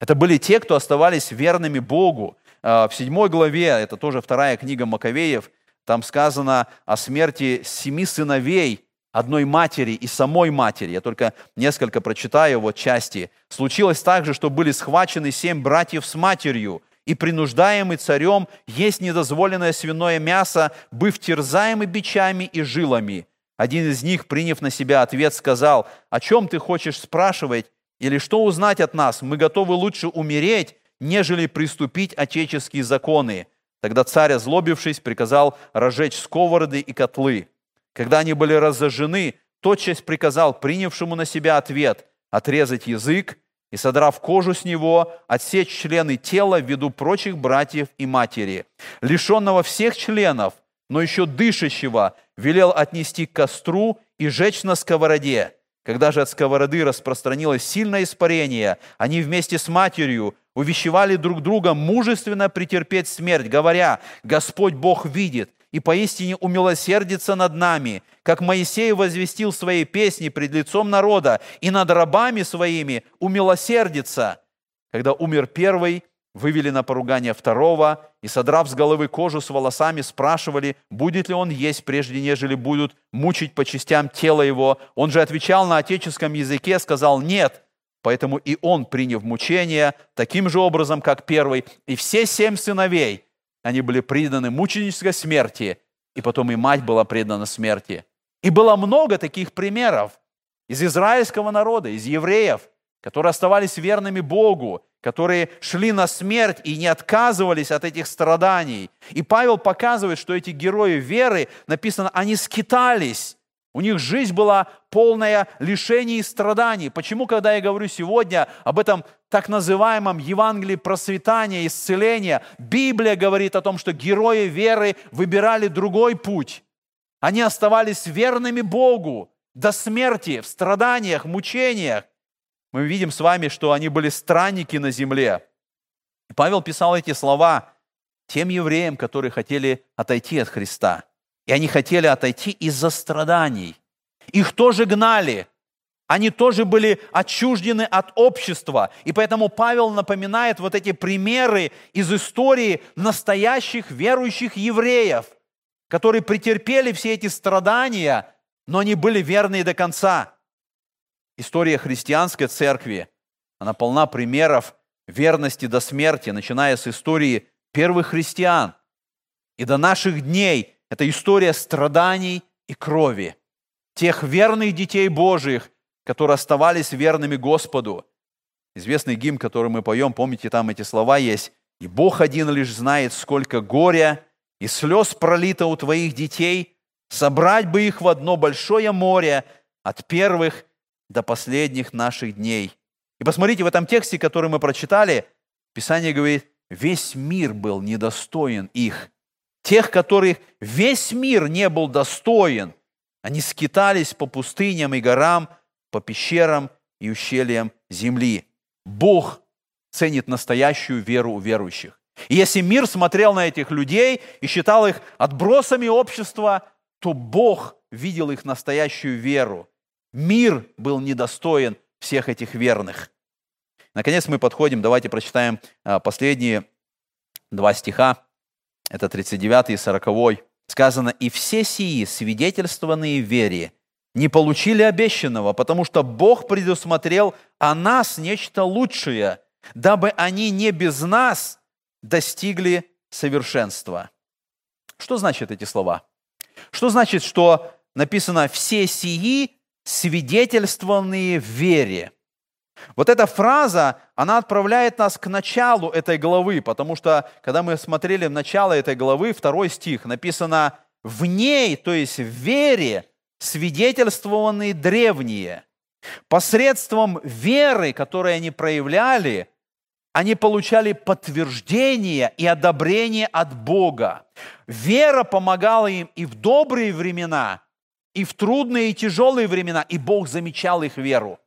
[SPEAKER 2] Это были те, кто оставались верными Богу. А, в седьмой главе, это тоже вторая книга Маковеев, там сказано о смерти семи сыновей одной матери и самой матери. Я только несколько прочитаю вот части. «Случилось также, что были схвачены семь братьев с матерью, и принуждаемый царем есть недозволенное свиное мясо, быв терзаемый бичами и жилами. Один из них, приняв на себя ответ, сказал, «О чем ты хочешь спрашивать? Или что узнать от нас? Мы готовы лучше умереть, нежели приступить отеческие законы». Тогда царь, озлобившись, приказал разжечь сковороды и котлы. Когда они были разожжены, тотчас приказал принявшему на себя ответ отрезать язык и, содрав кожу с него, отсечь члены тела ввиду прочих братьев и матери. Лишенного всех членов, но еще дышащего, велел отнести к костру и жечь на сковороде. Когда же от сковороды распространилось сильное испарение, они вместе с матерью увещевали друг друга мужественно претерпеть смерть, говоря, «Господь Бог видит, и поистине умилосердится над нами, как Моисей возвестил своей песни пред лицом народа, и над рабами своими умилосердится. Когда умер первый, вывели на поругание второго, и, содрав с головы кожу с волосами, спрашивали, будет ли он есть, прежде нежели будут мучить по частям тела его. Он же отвечал на отеческом языке, сказал «нет». Поэтому и он, приняв мучения, таким же образом, как первый, и все семь сыновей – они были преданы мученической смерти, и потом и мать была предана смерти. И было много таких примеров из израильского народа, из евреев, которые оставались верными Богу, которые шли на смерть и не отказывались от этих страданий. И Павел показывает, что эти герои веры, написано, они скитались у них жизнь была полная лишений и страданий. Почему, когда я говорю сегодня об этом так называемом Евангелии процветания, исцеления, Библия говорит о том, что герои веры выбирали другой путь. Они оставались верными Богу до смерти, в страданиях, мучениях. Мы видим с вами, что они были странники на земле. Павел писал эти слова тем евреям, которые хотели отойти от Христа. И они хотели отойти из-за страданий. Их тоже гнали. Они тоже были отчуждены от общества. И поэтому Павел напоминает вот эти примеры из истории настоящих верующих евреев, которые претерпели все эти страдания, но они были верны до конца. История христианской церкви, она полна примеров верности до смерти, начиная с истории первых христиан и до наших дней. Это история страданий и крови. Тех верных детей Божьих, которые оставались верными Господу. Известный гимн, который мы поем, помните, там эти слова есть. «И Бог один лишь знает, сколько горя и слез пролито у твоих детей, собрать бы их в одно большое море от первых до последних наших дней». И посмотрите, в этом тексте, который мы прочитали, Писание говорит, весь мир был недостоин их. Тех, которых весь мир не был достоин, они скитались по пустыням и горам, по пещерам и ущельям земли. Бог ценит настоящую веру у верующих. И если мир смотрел на этих людей и считал их отбросами общества, то Бог видел их настоящую веру. Мир был недостоин всех этих верных. Наконец мы подходим, давайте прочитаем а, последние два стиха, это 39 и 40. Сказано, «И все сии, свидетельствованные в вере, не получили обещанного, потому что Бог предусмотрел о нас нечто лучшее, дабы они не без нас достигли совершенства». Что значит эти слова? Что значит, что написано «все сии, свидетельствованные в вере»? Вот эта фраза, она отправляет нас к началу этой главы, потому что, когда мы смотрели в начало этой главы, второй стих, написано «в ней», то есть в вере, свидетельствованные древние. Посредством веры, которую они проявляли, они получали подтверждение и одобрение от Бога. Вера помогала им и в добрые времена, и в трудные и тяжелые времена, и Бог замечал их веру.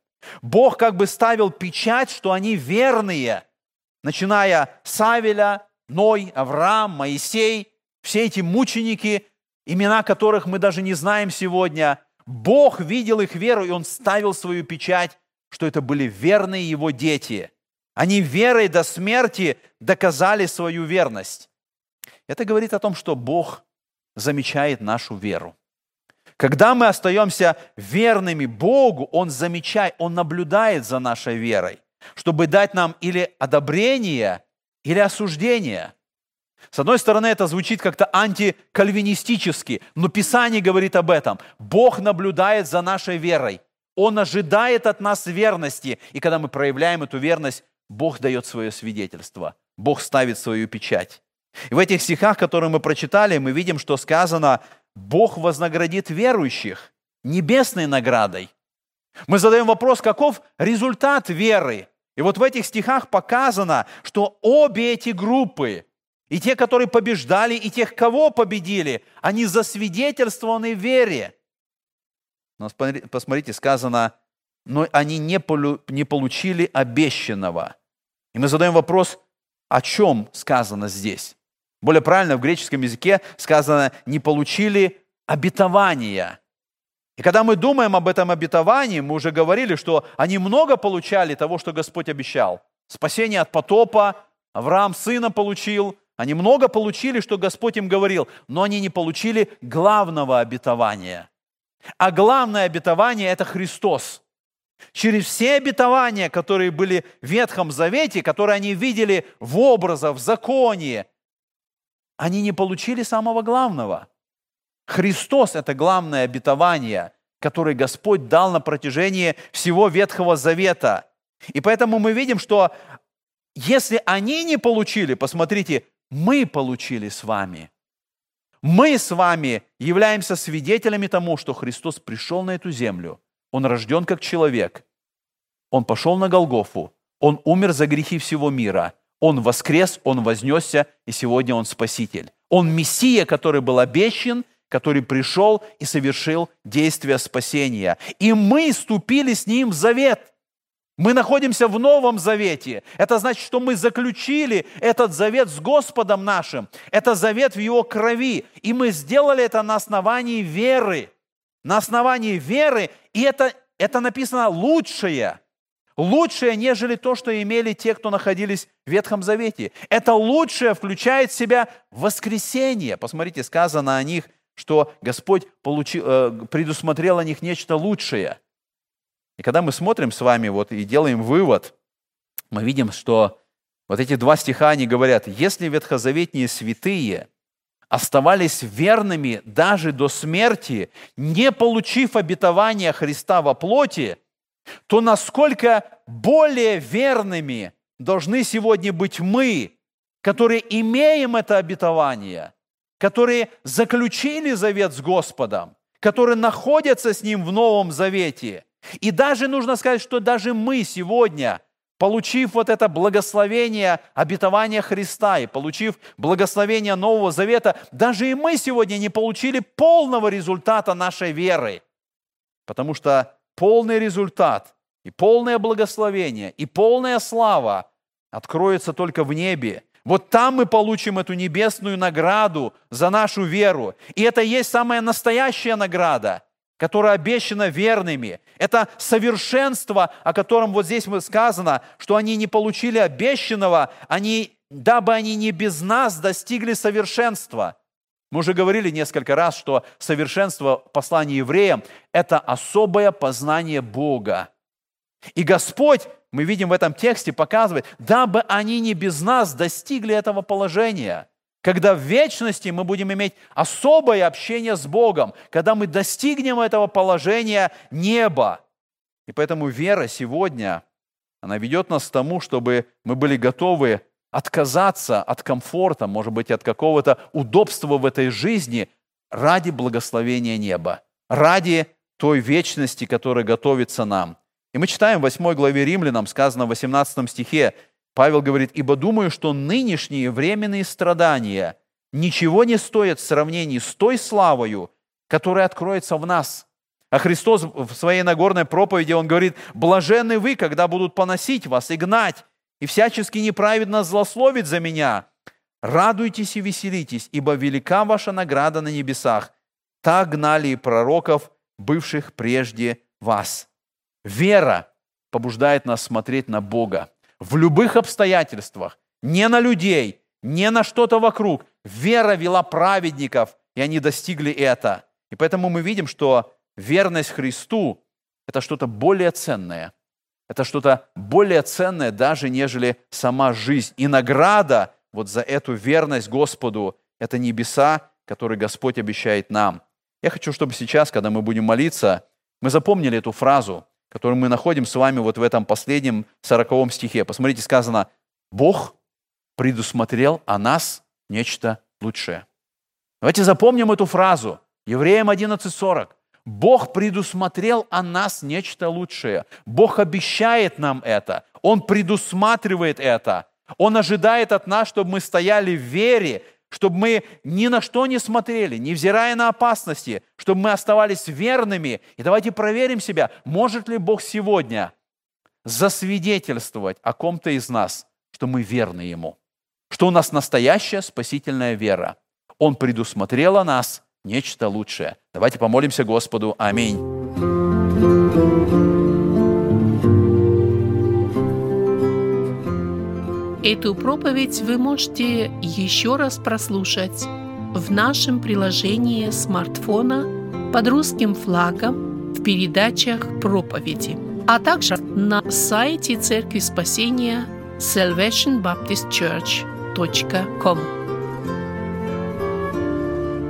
[SPEAKER 2] Бог как бы ставил печать, что они верные, начиная с Авеля, Ной, Авраам, Моисей, все эти мученики, имена которых мы даже не знаем сегодня. Бог видел их веру, и Он ставил свою печать, что это были верные Его дети. Они верой до смерти доказали свою верность. Это говорит о том, что Бог замечает нашу веру. Когда мы остаемся верными Богу, Он замечает, Он наблюдает за нашей верой, чтобы дать нам или одобрение, или осуждение. С одной стороны, это звучит как-то антикальвинистически, но Писание говорит об этом. Бог наблюдает за нашей верой. Он ожидает от нас верности. И когда мы проявляем эту верность, Бог дает свое свидетельство. Бог ставит свою печать. И в этих стихах, которые мы прочитали, мы видим, что сказано, Бог вознаградит верующих небесной наградой. Мы задаем вопрос, каков результат веры? И вот в этих стихах показано, что обе эти группы, и те, которые побеждали, и тех, кого победили, они засвидетельствованы в вере. Посмотрите, сказано, но они не получили обещанного. И мы задаем вопрос, о чем сказано здесь? Более правильно, в греческом языке сказано, не получили обетования. И когда мы думаем об этом обетовании, мы уже говорили, что они много получали того, что Господь обещал. Спасение от потопа, Авраам сына получил, они много получили, что Господь им говорил, но они не получили главного обетования. А главное обетование – это Христос. Через все обетования, которые были в Ветхом Завете, которые они видели в образах, в законе, они не получили самого главного. Христос – это главное обетование, которое Господь дал на протяжении всего Ветхого Завета. И поэтому мы видим, что если они не получили, посмотрите, мы получили с вами. Мы с вами являемся свидетелями тому, что Христос пришел на эту землю. Он рожден как человек. Он пошел на Голгофу. Он умер за грехи всего мира – он воскрес, Он вознесся, и сегодня Он Спаситель. Он Мессия, который был обещан, который пришел и совершил действие спасения. И мы ступили с Ним в завет. Мы находимся в Новом Завете. Это значит, что мы заключили этот завет с Господом нашим. Это завет в Его крови. И мы сделали это на основании веры. На основании веры. И это, это написано лучшее. Лучшее, нежели то, что имели те, кто находились в Ветхом Завете. Это лучшее включает в себя воскресение. Посмотрите, сказано о них, что Господь получил, э, предусмотрел о них нечто лучшее – и когда мы смотрим с вами вот и делаем вывод, мы видим, что вот эти два стиха, они говорят, если ветхозаветные святые оставались верными даже до смерти, не получив обетования Христа во плоти, то насколько более верными должны сегодня быть мы, которые имеем это обетование, которые заключили завет с Господом, которые находятся с Ним в Новом Завете – и даже нужно сказать, что даже мы сегодня, получив вот это благословение обетования Христа и получив благословение Нового Завета, даже и мы сегодня не получили полного результата нашей веры. Потому что полный результат и полное благословение и полная слава откроется только в небе. Вот там мы получим эту небесную награду за нашу веру. И это есть самая настоящая награда – которое обещано верными. Это совершенство, о котором вот здесь сказано, что они не получили обещанного, они, дабы они не без нас достигли совершенства. Мы уже говорили несколько раз, что совершенство послания евреям – это особое познание Бога. И Господь, мы видим в этом тексте, показывает, дабы они не без нас достигли этого положения – когда в вечности мы будем иметь особое общение с Богом, когда мы достигнем этого положения неба. И поэтому вера сегодня, она ведет нас к тому, чтобы мы были готовы отказаться от комфорта, может быть, от какого-то удобства в этой жизни ради благословения неба, ради той вечности, которая готовится нам. И мы читаем в 8 главе Римлянам, сказано в 18 стихе, Павел говорит, «Ибо думаю, что нынешние временные страдания ничего не стоят в сравнении с той славою, которая откроется в нас». А Христос в своей Нагорной проповеди, Он говорит, «Блаженны вы, когда будут поносить вас и гнать, и всячески неправедно злословить за меня. Радуйтесь и веселитесь, ибо велика ваша награда на небесах. Так гнали и пророков, бывших прежде вас». Вера побуждает нас смотреть на Бога в любых обстоятельствах, не на людей, не на что-то вокруг. Вера вела праведников, и они достигли это. И поэтому мы видим, что верность Христу – это что-то более ценное. Это что-то более ценное даже, нежели сама жизнь. И награда вот за эту верность Господу – это небеса, которые Господь обещает нам. Я хочу, чтобы сейчас, когда мы будем молиться, мы запомнили эту фразу – который мы находим с вами вот в этом последнем сороковом стихе. Посмотрите, сказано, Бог предусмотрел о нас нечто лучшее. Давайте запомним эту фразу. Евреям 11.40. Бог предусмотрел о нас нечто лучшее. Бог обещает нам это. Он предусматривает это. Он ожидает от нас, чтобы мы стояли в вере чтобы мы ни на что не смотрели, невзирая на опасности, чтобы мы оставались верными. И давайте проверим себя, может ли Бог сегодня засвидетельствовать о ком-то из нас, что мы верны Ему, что у нас настоящая спасительная вера. Он предусмотрел о нас нечто лучшее. Давайте помолимся Господу. Аминь.
[SPEAKER 1] Эту проповедь вы можете еще раз прослушать в нашем приложении смартфона под русским флагом в передачах проповеди, а также на сайте Церкви Спасения salvationbaptistchurch.com.